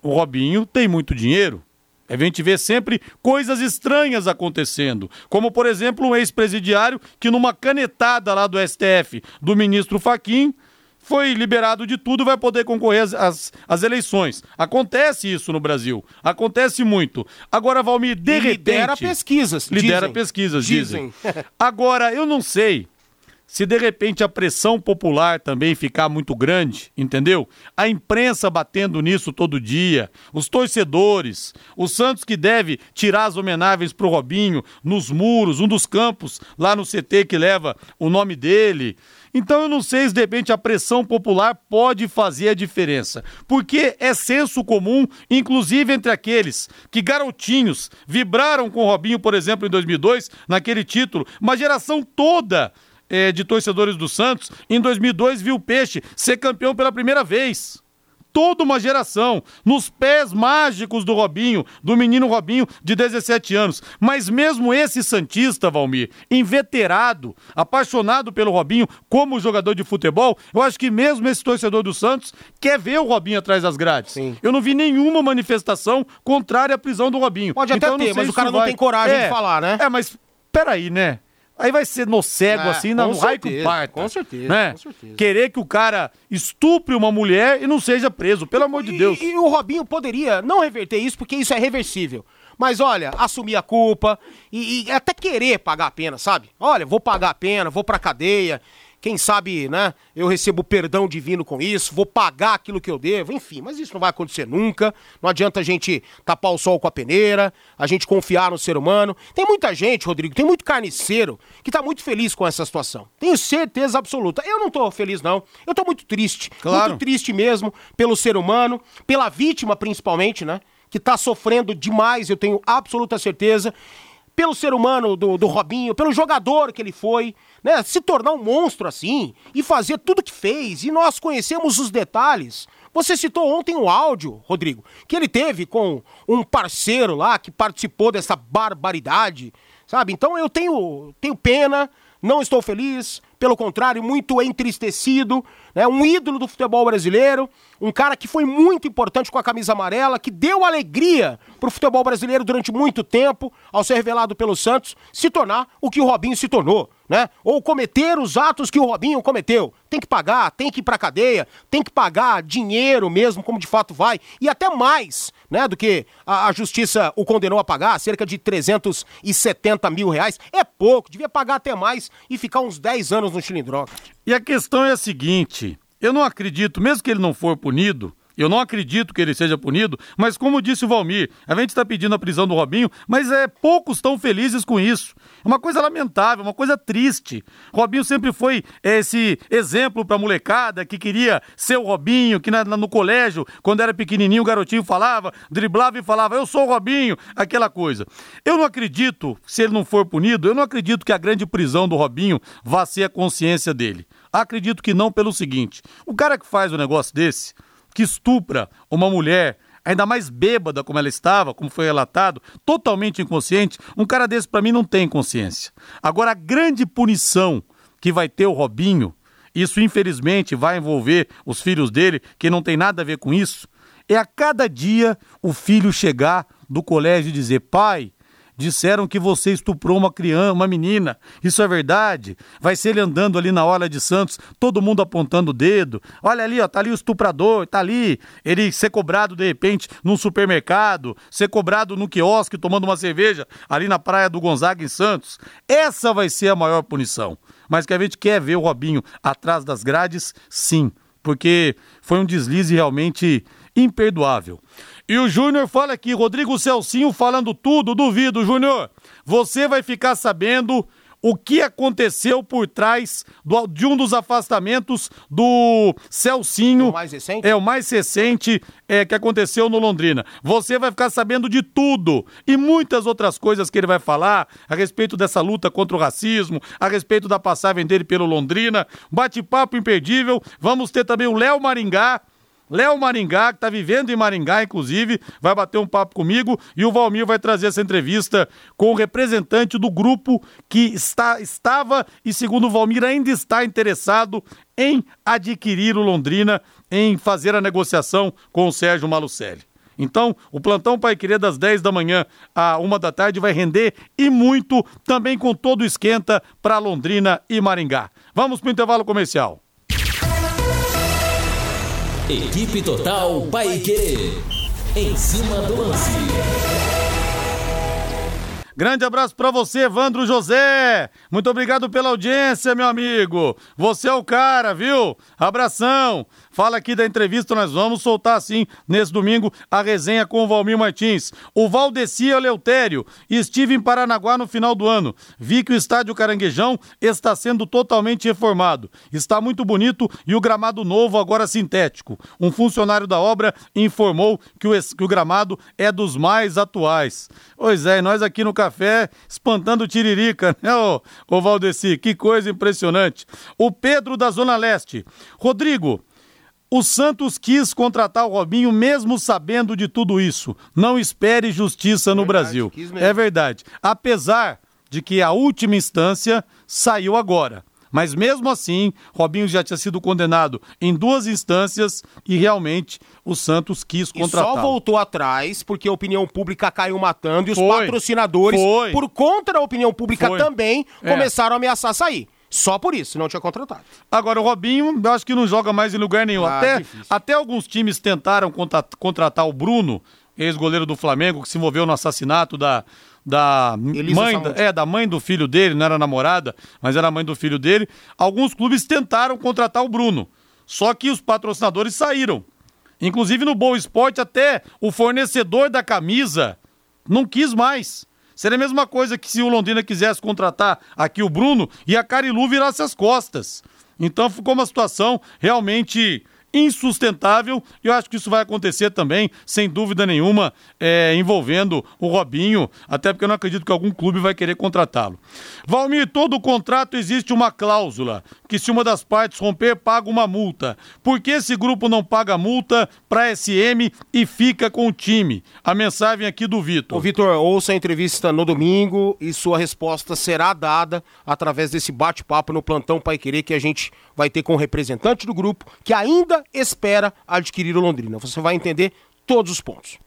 o Robinho tem muito dinheiro. A gente vê sempre coisas estranhas acontecendo, como por exemplo um ex-presidiário que numa canetada lá do STF do ministro Faquim foi liberado de tudo e vai poder concorrer às, às, às eleições. Acontece isso no Brasil, acontece muito. Agora, Valmir, de E repente... lidera pesquisas, Lidera dizem. pesquisas, dizem. Dizem. Agora, eu não sei se de repente a pressão popular também ficar muito grande, entendeu? A imprensa batendo nisso todo dia, os torcedores, o Santos que deve tirar as homenagens pro Robinho nos muros, um dos campos lá no CT que leva o nome dele. Então eu não sei se de repente a pressão popular pode fazer a diferença, porque é senso comum, inclusive entre aqueles que garotinhos vibraram com o Robinho, por exemplo, em 2002, naquele título, uma geração toda eh, de torcedores do Santos, em 2002 viu o Peixe ser campeão pela primeira vez. Toda uma geração, nos pés mágicos do Robinho, do menino Robinho de 17 anos. Mas mesmo esse Santista, Valmir, inveterado, apaixonado pelo Robinho como jogador de futebol, eu acho que mesmo esse torcedor do Santos quer ver o Robinho atrás das grades. Sim. Eu não vi nenhuma manifestação contrária à prisão do Robinho. Pode até Então, eu não ter, mas o cara não tem coragem de É, falar, né? É, mas peraí, né? Aí vai ser no cego, É, assim, no com raio que parta. com certeza, né? com certeza. Querer que o cara estupre uma mulher e não seja preso, pelo amor de E- Deus. E, o Robinho poderia não reverter isso, porque isso é reversível. Mas olha, assumir a culpa e, e até querer pagar a pena, sabe? Olha, vou pagar a pena, vou pra cadeia. Quem sabe, né? Eu recebo perdão divino com isso, vou pagar aquilo que eu devo, enfim, mas isso não vai acontecer nunca. Não adianta a gente tapar o sol com a peneira, a gente confiar no ser humano. Tem muita gente, Rodrigo, tem muito carniceiro que tá muito feliz com essa situação. Tenho certeza absoluta. Eu não tô feliz, não. Eu tô muito triste. Claro. Muito triste mesmo pelo ser humano, pela vítima principalmente, né? Que tá sofrendo demais, eu tenho absoluta certeza. Pelo ser humano do, do Robinho, pelo jogador que ele foi, né? Se tornar um monstro assim e fazer tudo que fez. E nós conhecemos os detalhes. Você citou ontem o áudio, Rodrigo, que ele teve com um parceiro lá que participou dessa barbaridade, sabe? Então eu tenho, tenho pena, não estou feliz, pelo contrário, muito entristecido, né? Um ídolo do futebol brasileiro, um cara que foi muito importante com a camisa amarela, que deu alegria pro futebol brasileiro durante muito tempo, ao ser revelado pelo Santos, se tornar o que o Robinho se tornou, né? Ou cometer os atos que o Robinho cometeu. Tem que pagar, tem que ir pra cadeia, tem que pagar dinheiro mesmo, como de fato vai, e até mais, né, do que a, a justiça o condenou a pagar, cerca de 370 mil reais. É pouco, devia pagar até mais e ficar uns 10 anos no Chilindroca. E a questão é a seguinte: eu não acredito, mesmo que ele não for punido, eu não acredito que ele seja punido, mas como disse o Valmir, a gente está pedindo a prisão do Robinho, mas é poucos estão felizes com isso. É uma coisa lamentável, uma coisa triste. Robinho sempre foi esse exemplo para molecada que queria ser o Robinho, que na- na- no colégio, quando era pequenininho, o garotinho falava, driblava e falava, eu sou o Robinho, aquela coisa. Eu não acredito, se ele não for punido, eu não acredito que a grande prisão do Robinho vá ser a consciência dele. Acredito que não pelo seguinte: o cara que faz um negócio desse, que estupra uma mulher, ainda mais bêbada como ela estava, como foi relatado, totalmente inconsciente, um cara desse pra mim não tem consciência. Agora a grande punição que vai ter o Robinho, isso infelizmente vai envolver os filhos dele, que não tem nada a ver com isso, é a cada dia o filho chegar do colégio e dizer: "Pai, disseram que você estuprou uma criança, uma menina. Isso é verdade? Vai ser ele andando ali na hora de Santos, todo mundo apontando o dedo. Olha ali, ó, tá ali o estuprador, tá ali. Ele ser cobrado de repente num supermercado, ser cobrado no quiosque tomando uma cerveja ali na praia do Gonzaga em Santos. Essa vai ser a maior punição. Mas que a gente quer ver o Robinho atrás das grades, sim, porque foi um deslize realmente imperdoável. E o Júnior fala aqui, Rodrigo Celcinho falando tudo, duvido, Júnior. Você vai ficar sabendo o que aconteceu por trás do, de um dos afastamentos do Celcinho. O mais recente? É, o mais recente é, que aconteceu no Londrina. Você vai ficar sabendo de tudo e muitas outras coisas que ele vai falar a respeito dessa luta contra o racismo, a respeito da passagem dele pelo Londrina. Bate-papo imperdível. Vamos ter também o Léo Maringá Léo Maringá, que está vivendo em Maringá, inclusive, vai bater um papo comigo e o Valmir vai trazer essa entrevista com o representante do grupo que está, estava e, segundo o Valmir, ainda está interessado em adquirir o Londrina, em fazer a negociação com o Sérgio Malucelli. Então, o plantão Pai Querer das 10 da manhã à 1 da tarde vai render e muito, também com todo esquenta para Londrina e Maringá. Vamos para o intervalo comercial. Equipe Total Paique. Em cima do lance. Grande abraço para você, Evandro José. Muito obrigado pela audiência, meu amigo. Você é o cara, viu? Abração. Fala aqui da entrevista, nós vamos soltar sim nesse domingo a resenha com o Valmir Martins. O Valdeci Eleutério, estive em Paranaguá no final do ano. Vi que o estádio Caranguejão está sendo totalmente reformado. Está muito bonito e o gramado novo agora sintético. Um funcionário da obra informou que o, que o gramado é dos mais atuais. Pois é, nós aqui no café espantando tiririca, né, ô, ô Valdeci? Que coisa impressionante. O Pedro da Zona Leste. Rodrigo, o Santos quis contratar o Robinho mesmo sabendo de tudo isso. Não espere justiça no verdade, Brasil. É verdade. Apesar de que a última instância saiu agora. Mas mesmo assim, Robinho já tinha sido condenado em duas instâncias e realmente o Santos quis contratar. E só voltou atrás porque a opinião pública caiu matando e os Foi. patrocinadores, Foi. por conta da opinião pública Foi. também, é. começaram a ameaçar sair. Só por isso, não tinha contratado. Agora, o Robinho, eu acho que não joga mais em lugar nenhum. Ah, até, até alguns times tentaram contratar o Bruno, ex-goleiro do Flamengo, que se envolveu no assassinato da, da mãe, é, da mãe do filho dele, não era namorada, mas era mãe do filho dele. Alguns clubes tentaram contratar o Bruno, só que os patrocinadores saíram. Inclusive no Boa Esporte, até o fornecedor da camisa não quis mais. Seria a mesma coisa que se o Londrina quisesse contratar aqui o Bruno e a Carilu virasse as costas. Então ficou uma situação realmente insustentável e eu acho que isso vai acontecer também, sem dúvida nenhuma, é, envolvendo o Robinho, até porque eu não acredito que algum clube vai querer contratá-lo. Valmir, todo contrato existe uma cláusula que se uma das partes romper, paga uma multa. Por que esse grupo não paga multa para SM e fica com o time? A mensagem aqui do Vitor. Ô Vitor, ouça a entrevista no domingo e sua resposta será dada através desse bate-papo no plantão Pai Querer que a gente vai ter com o representante do grupo que ainda espera adquirir o Londrina. Você vai entender todos os pontos.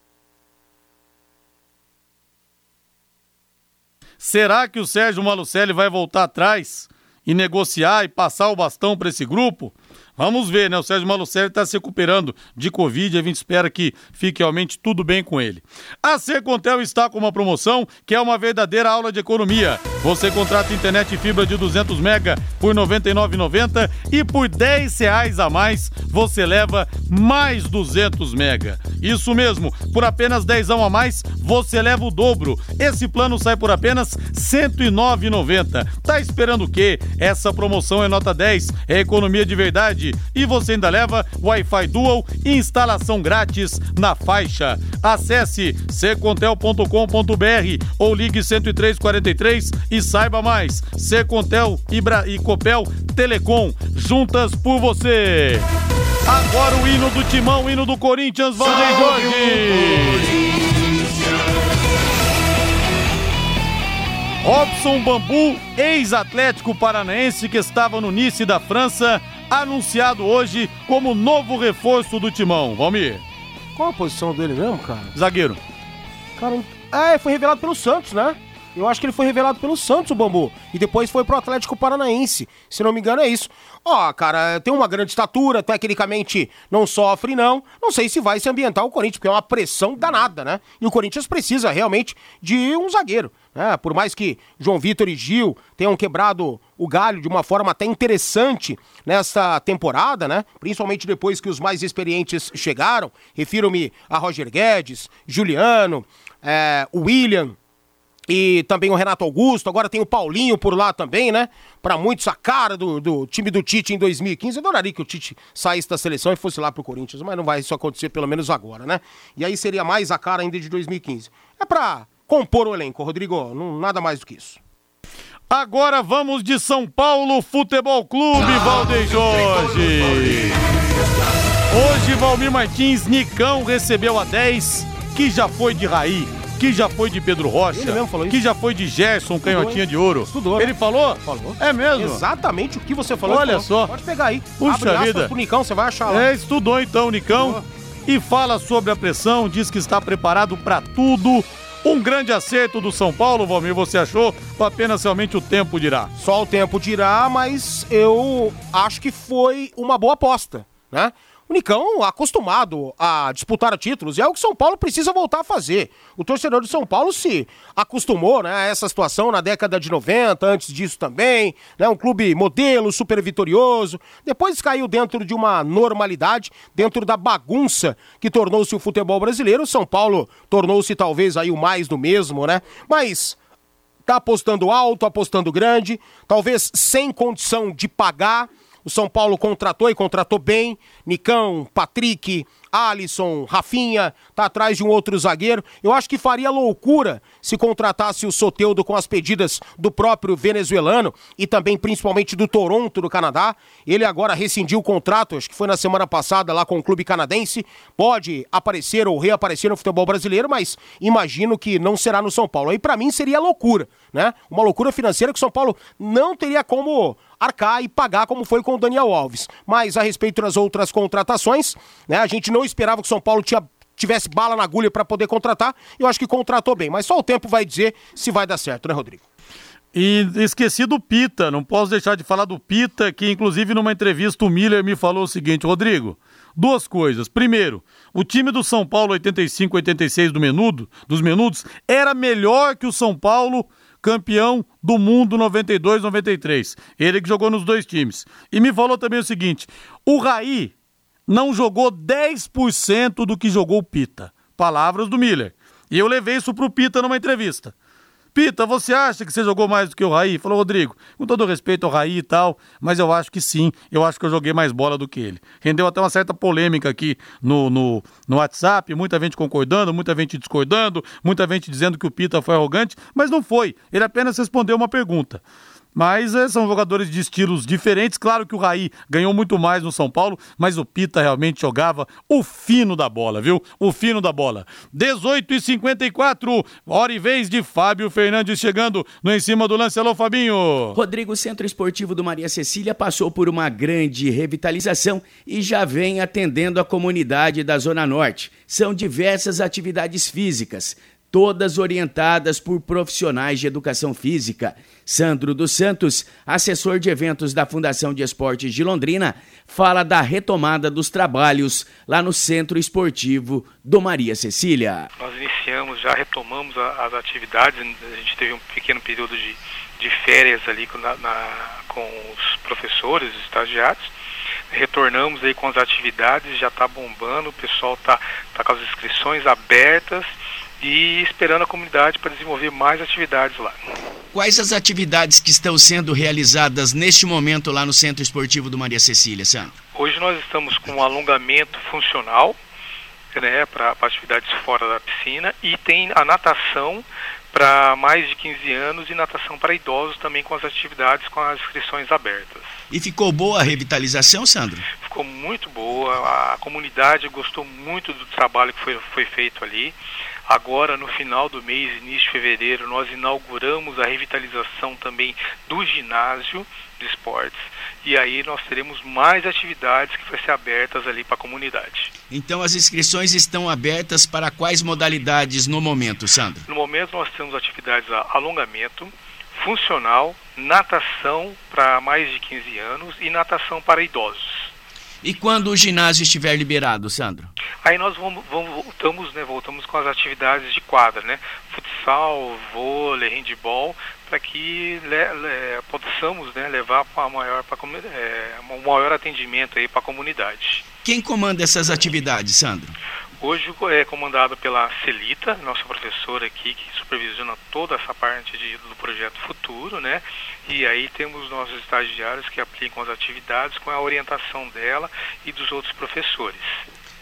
Será que o Sérgio Malucelli vai voltar atrás e negociar e passar o bastão para esse grupo? Vamos ver, né? O Sérgio Malucelli está se recuperando de Covid a gente espera que fique realmente tudo bem com ele. A Secontel está com uma promoção que é uma verdadeira aula de economia. Você contrata internet e fibra de 200 mega por R$ 99,90 e por R$ reais a mais você leva mais 200 mega. Isso mesmo, por apenas 10 a mais você leva o dobro. Esse plano sai por apenas R$ 109,90. Tá esperando o quê? Essa promoção é nota 10, é economia de verdade e você ainda leva Wi-Fi Dual e instalação grátis na faixa. Acesse secontel.com.br ou ligue 10343 e saiba mais. Secontel e, Bra e Copel Telecom, juntas por você. Agora o hino do Timão, o hino do Corinthians, Valdeir Jorge. Robson Bambu, ex-atlético paranaense que estava no Nice da França, anunciado hoje como novo reforço do timão. Valmir. Qual a posição dele mesmo, cara? Zagueiro. Cara, É, foi revelado pelo Santos, né? Eu acho que ele foi revelado pelo Santos, o Bambu. E depois foi pro Atlético Paranaense. Se não me engano, é isso. Ó, cara, tem uma grande estatura, tecnicamente não sofre, não. Não sei se vai se ambientar o Corinthians, porque é uma pressão danada, né? E o Corinthians precisa realmente de um zagueiro. Né? Por mais que João Vitor e Gil tenham quebrado o galho de uma forma até interessante nesta temporada, né? Principalmente depois que os mais experientes chegaram. Refiro-me a Roger Guedes, Juliano, é, William e também o Renato Augusto, agora tem o Paulinho por lá também, né? Para muitos, a cara do, do, time do Tite em 2015. Eu adoraria que o Tite saísse da seleção e fosse lá pro Corinthians, mas não vai isso acontecer, pelo menos agora, né? E aí seria mais a cara ainda de 2015. É pra compor o elenco, Rodrigo, não, nada mais do que isso. Agora vamos de São Paulo Futebol Clube, Valdeir Jorge. Hoje, Valmir Martins, Nicão recebeu a 10, que já foi de Raí que já foi de Pedro Rocha, que já foi de Gerson, Estudou, canhotinha hein? de ouro. Estudou. Ele falou? Falou. É mesmo? Exatamente o que você falou. Olha só. Pode pegar aí. Puxa Abre vida. pro Nicão, você vai achar lá. É, estudou então, Nicão. Estudou. E fala sobre a pressão, diz que está preparado para tudo. Um grande acerto do São Paulo, Valmir, você achou? Ou apenas realmente o tempo dirá? Só o tempo dirá, mas eu acho que foi uma boa aposta, né? O Nicão acostumado a disputar títulos e é o que São Paulo precisa voltar a fazer. O torcedor de São Paulo se acostumou né, a essa situação na década de 90, antes disso também, né, um clube modelo, super vitorioso. Depois caiu dentro de uma normalidade, dentro da bagunça que tornou-se o futebol brasileiro. São Paulo tornou-se talvez aí o mais do mesmo, né? Mas tá apostando alto, apostando grande, talvez sem condição de pagar o São Paulo contratou e contratou bem. Nicão, Patrick, Alisson, Rafinha, tá atrás de um outro zagueiro. Eu acho que faria loucura se contratasse o Soteudo com as pedidas do próprio venezuelano e também principalmente do Toronto do Canadá. Ele agora rescindiu o contrato, acho que foi na semana passada lá com o clube canadense. Pode aparecer ou reaparecer no futebol brasileiro, mas imagino que não será no São Paulo. Aí para mim seria loucura, né? Uma loucura financeira que o São Paulo não teria como arcar e pagar como foi com o Daniel Alves. Mas a respeito das outras contratações, né, a gente não esperava que o São Paulo tinha tivesse bala na agulha para poder contratar. Eu acho que contratou bem, mas só o tempo vai dizer se vai dar certo, né, Rodrigo? E esqueci do Pita, não posso deixar de falar do Pita, que inclusive numa entrevista o Miller me falou o seguinte, Rodrigo, duas coisas. Primeiro, o time do São Paulo 85-86 do Menudo, dos Menudos, era melhor que o São Paulo campeão do mundo 92-93. Ele que jogou nos dois times. E me falou também o seguinte: o Raí não jogou 10% do que jogou o Pita. Palavras do Miller. E eu levei isso pro Pita numa entrevista. Pita, você acha que você jogou mais do que o Raí? Falou, Rodrigo, com todo respeito ao Raí e tal, mas eu acho que sim, eu acho que eu joguei mais bola do que ele. Rendeu até uma certa polêmica aqui no, no, no WhatsApp, muita gente concordando, muita gente discordando, muita gente dizendo que o Pita foi arrogante, mas não foi. Ele apenas respondeu uma pergunta. Mas é, são jogadores de estilos diferentes. Claro que o Raí ganhou muito mais no São Paulo, mas o Pita realmente jogava o fino da bola, viu? O fino da bola. 18 e 54, hora e vez de Fábio Fernandes chegando no em cima do lance. Alô, Fabinho. Rodrigo, Centro Esportivo do Maria Cecília passou por uma grande revitalização e já vem atendendo a comunidade da Zona Norte. São diversas atividades físicas todas orientadas por profissionais de educação física. Sandro dos Santos, assessor de eventos da Fundação de Esportes de Londrina, fala da retomada dos trabalhos lá no Centro Esportivo do Maria Cecília. Nós iniciamos, já retomamos a, as atividades, a gente teve um pequeno período de, de férias ali com, na, na, com os professores, os estagiários, retornamos aí com as atividades, já está bombando, o pessoal está tá com as inscrições abertas, e esperando a comunidade para desenvolver mais atividades lá. Quais as atividades que estão sendo realizadas neste momento lá no Centro Esportivo do Maria Cecília, Sandro? Hoje nós estamos com um alongamento funcional né, para atividades fora da piscina e tem a natação para mais de 15 anos e natação para idosos também com as atividades com as inscrições abertas. E ficou boa a revitalização, Sandro? Ficou muito boa, a comunidade gostou muito do trabalho que foi, foi feito ali Agora, no final do mês, início de fevereiro, nós inauguramos a revitalização também do ginásio de esportes e aí nós teremos mais atividades que vão ser abertas ali para a comunidade. Então as inscrições estão abertas para quais modalidades no momento, Sandro? No momento nós temos atividades a alongamento, funcional, natação para mais de 15 anos e natação para idosos. E quando o ginásio estiver liberado, Sandro? Aí nós vamos, vamos, voltamos, né, voltamos com as atividades de quadra, né? Futsal, vôlei, handball, para que le, le, possamos né, levar para maior, pra, é, um maior atendimento aí para a comunidade. Quem comanda essas atividades, Sandro? Hoje é comandado pela Celita, nossa professora aqui, que supervisiona toda essa parte de, do projeto futuro, né? E aí temos nossos estagiários que aplicam as atividades com a orientação dela e dos outros professores.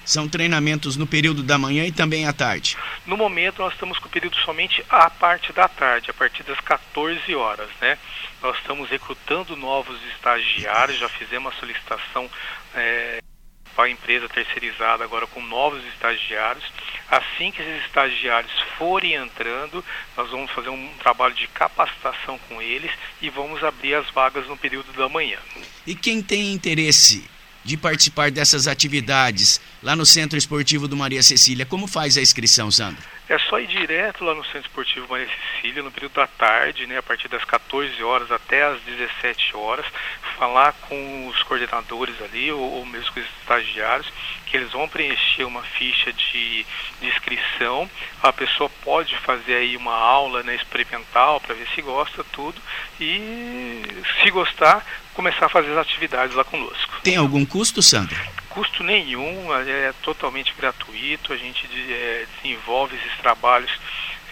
São treinamentos no período da manhã e também à tarde? No momento nós estamos com o período somente à parte da tarde, a partir das 14 horas, né? Nós estamos recrutando novos estagiários, já fizemos a solicitação é, a empresa terceirizada agora com novos estagiários. Assim que esses estagiários forem entrando, nós vamos fazer um trabalho de capacitação com eles e vamos abrir as vagas no período da manhã. E quem tem interesse de participar dessas atividades lá no Centro Esportivo do Maria Cecília, como faz a inscrição, Sandro? É só ir direto lá no Centro Esportivo Maria Cecília, no período da tarde, né, a partir das 14 horas até as 17 horas, falar com os coordenadores ali, ou, ou mesmo com os estagiários, que eles vão preencher uma ficha de, de inscrição. A pessoa pode fazer aí uma aula né, experimental para ver se gosta tudo e se gostar, começar a fazer as atividades lá conosco. Tem algum custo, Sandro? Custo nenhum, é totalmente gratuito. A gente é, desenvolve esses trabalhos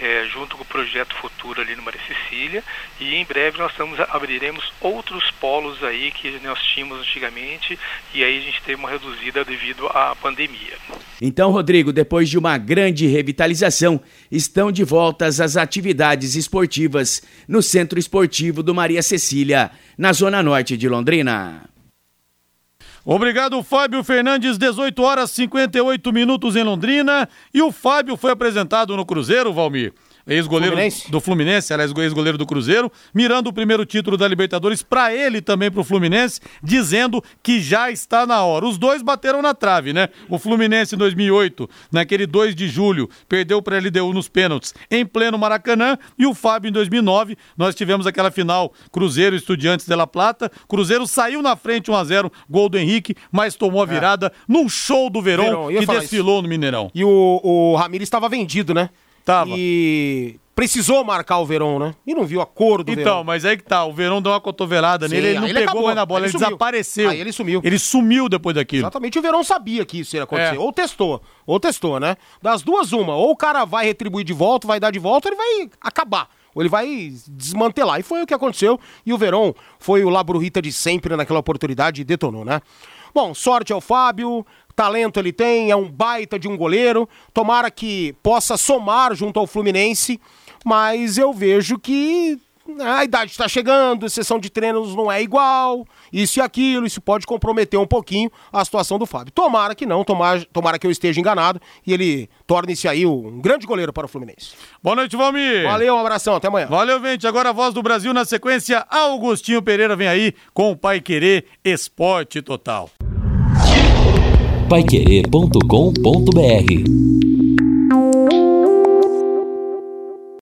é, junto com o projeto Futuro ali no Maria Cecília e em breve nós estamos, abriremos outros polos aí que nós tínhamos antigamente e aí a gente teve uma reduzida devido à pandemia. Então, Rodrigo, depois de uma grande revitalização, estão de volta as atividades esportivas no Centro Esportivo do Maria Cecília, na zona norte de Londrina. Obrigado, Fábio Fernandes, 18 horas 58 minutos em Londrina. E o Fábio foi apresentado no Cruzeiro, Valmir ex-goleiro do Fluminense, aliás, ex-goleiro do Cruzeiro, mirando o primeiro título da Libertadores para ele também para o Fluminense, dizendo que já está na hora. Os dois bateram na trave, né? O Fluminense em 2008, naquele 2 de julho, perdeu para a LDU nos pênaltis em pleno Maracanã e o Fábio em 2009, nós tivemos aquela final Cruzeiro Estudiantes de La Plata. Cruzeiro saiu na frente 1 a 0, gol do Henrique, mas tomou a é. virada é. num show do Verão, Verão que desfilou isso. no Mineirão. E o, o Ramires estava vendido, né? Tava. E precisou marcar o Verón, né? E não viu a cor do então, Verón. mas aí que tá, o Verón deu uma cotovelada Sim, nele, ele não ele pegou acabou. mais na bola, ele, ele desapareceu. Aí ele sumiu. Ele sumiu depois daquilo. Exatamente, o Verón sabia que isso ia acontecer. É. Ou testou, ou testou, né? Das duas, uma. Ou o cara vai retribuir de volta, vai dar de volta, ou ele vai acabar. Ou ele vai desmantelar. E foi o que aconteceu. E o Verón foi o Labrurita de sempre naquela oportunidade e detonou, né? Bom, sorte ao Fábio, talento ele tem, é um baita de um goleiro. Tomara que possa somar junto ao Fluminense, mas eu vejo que né, a idade está chegando, a sessão de treinos não é igual, isso e aquilo, isso pode comprometer um pouquinho a situação do Fábio. Tomara que não, tomara, tomara que eu esteja enganado e ele torne-se aí um grande goleiro para o Fluminense. Boa noite, Valmir. Valeu, um abração, até amanhã. Valeu, gente. Agora a voz do Brasil na sequência, Augustinho Pereira vem aí com o Pai Querer Esporte Total paiquerê.com.br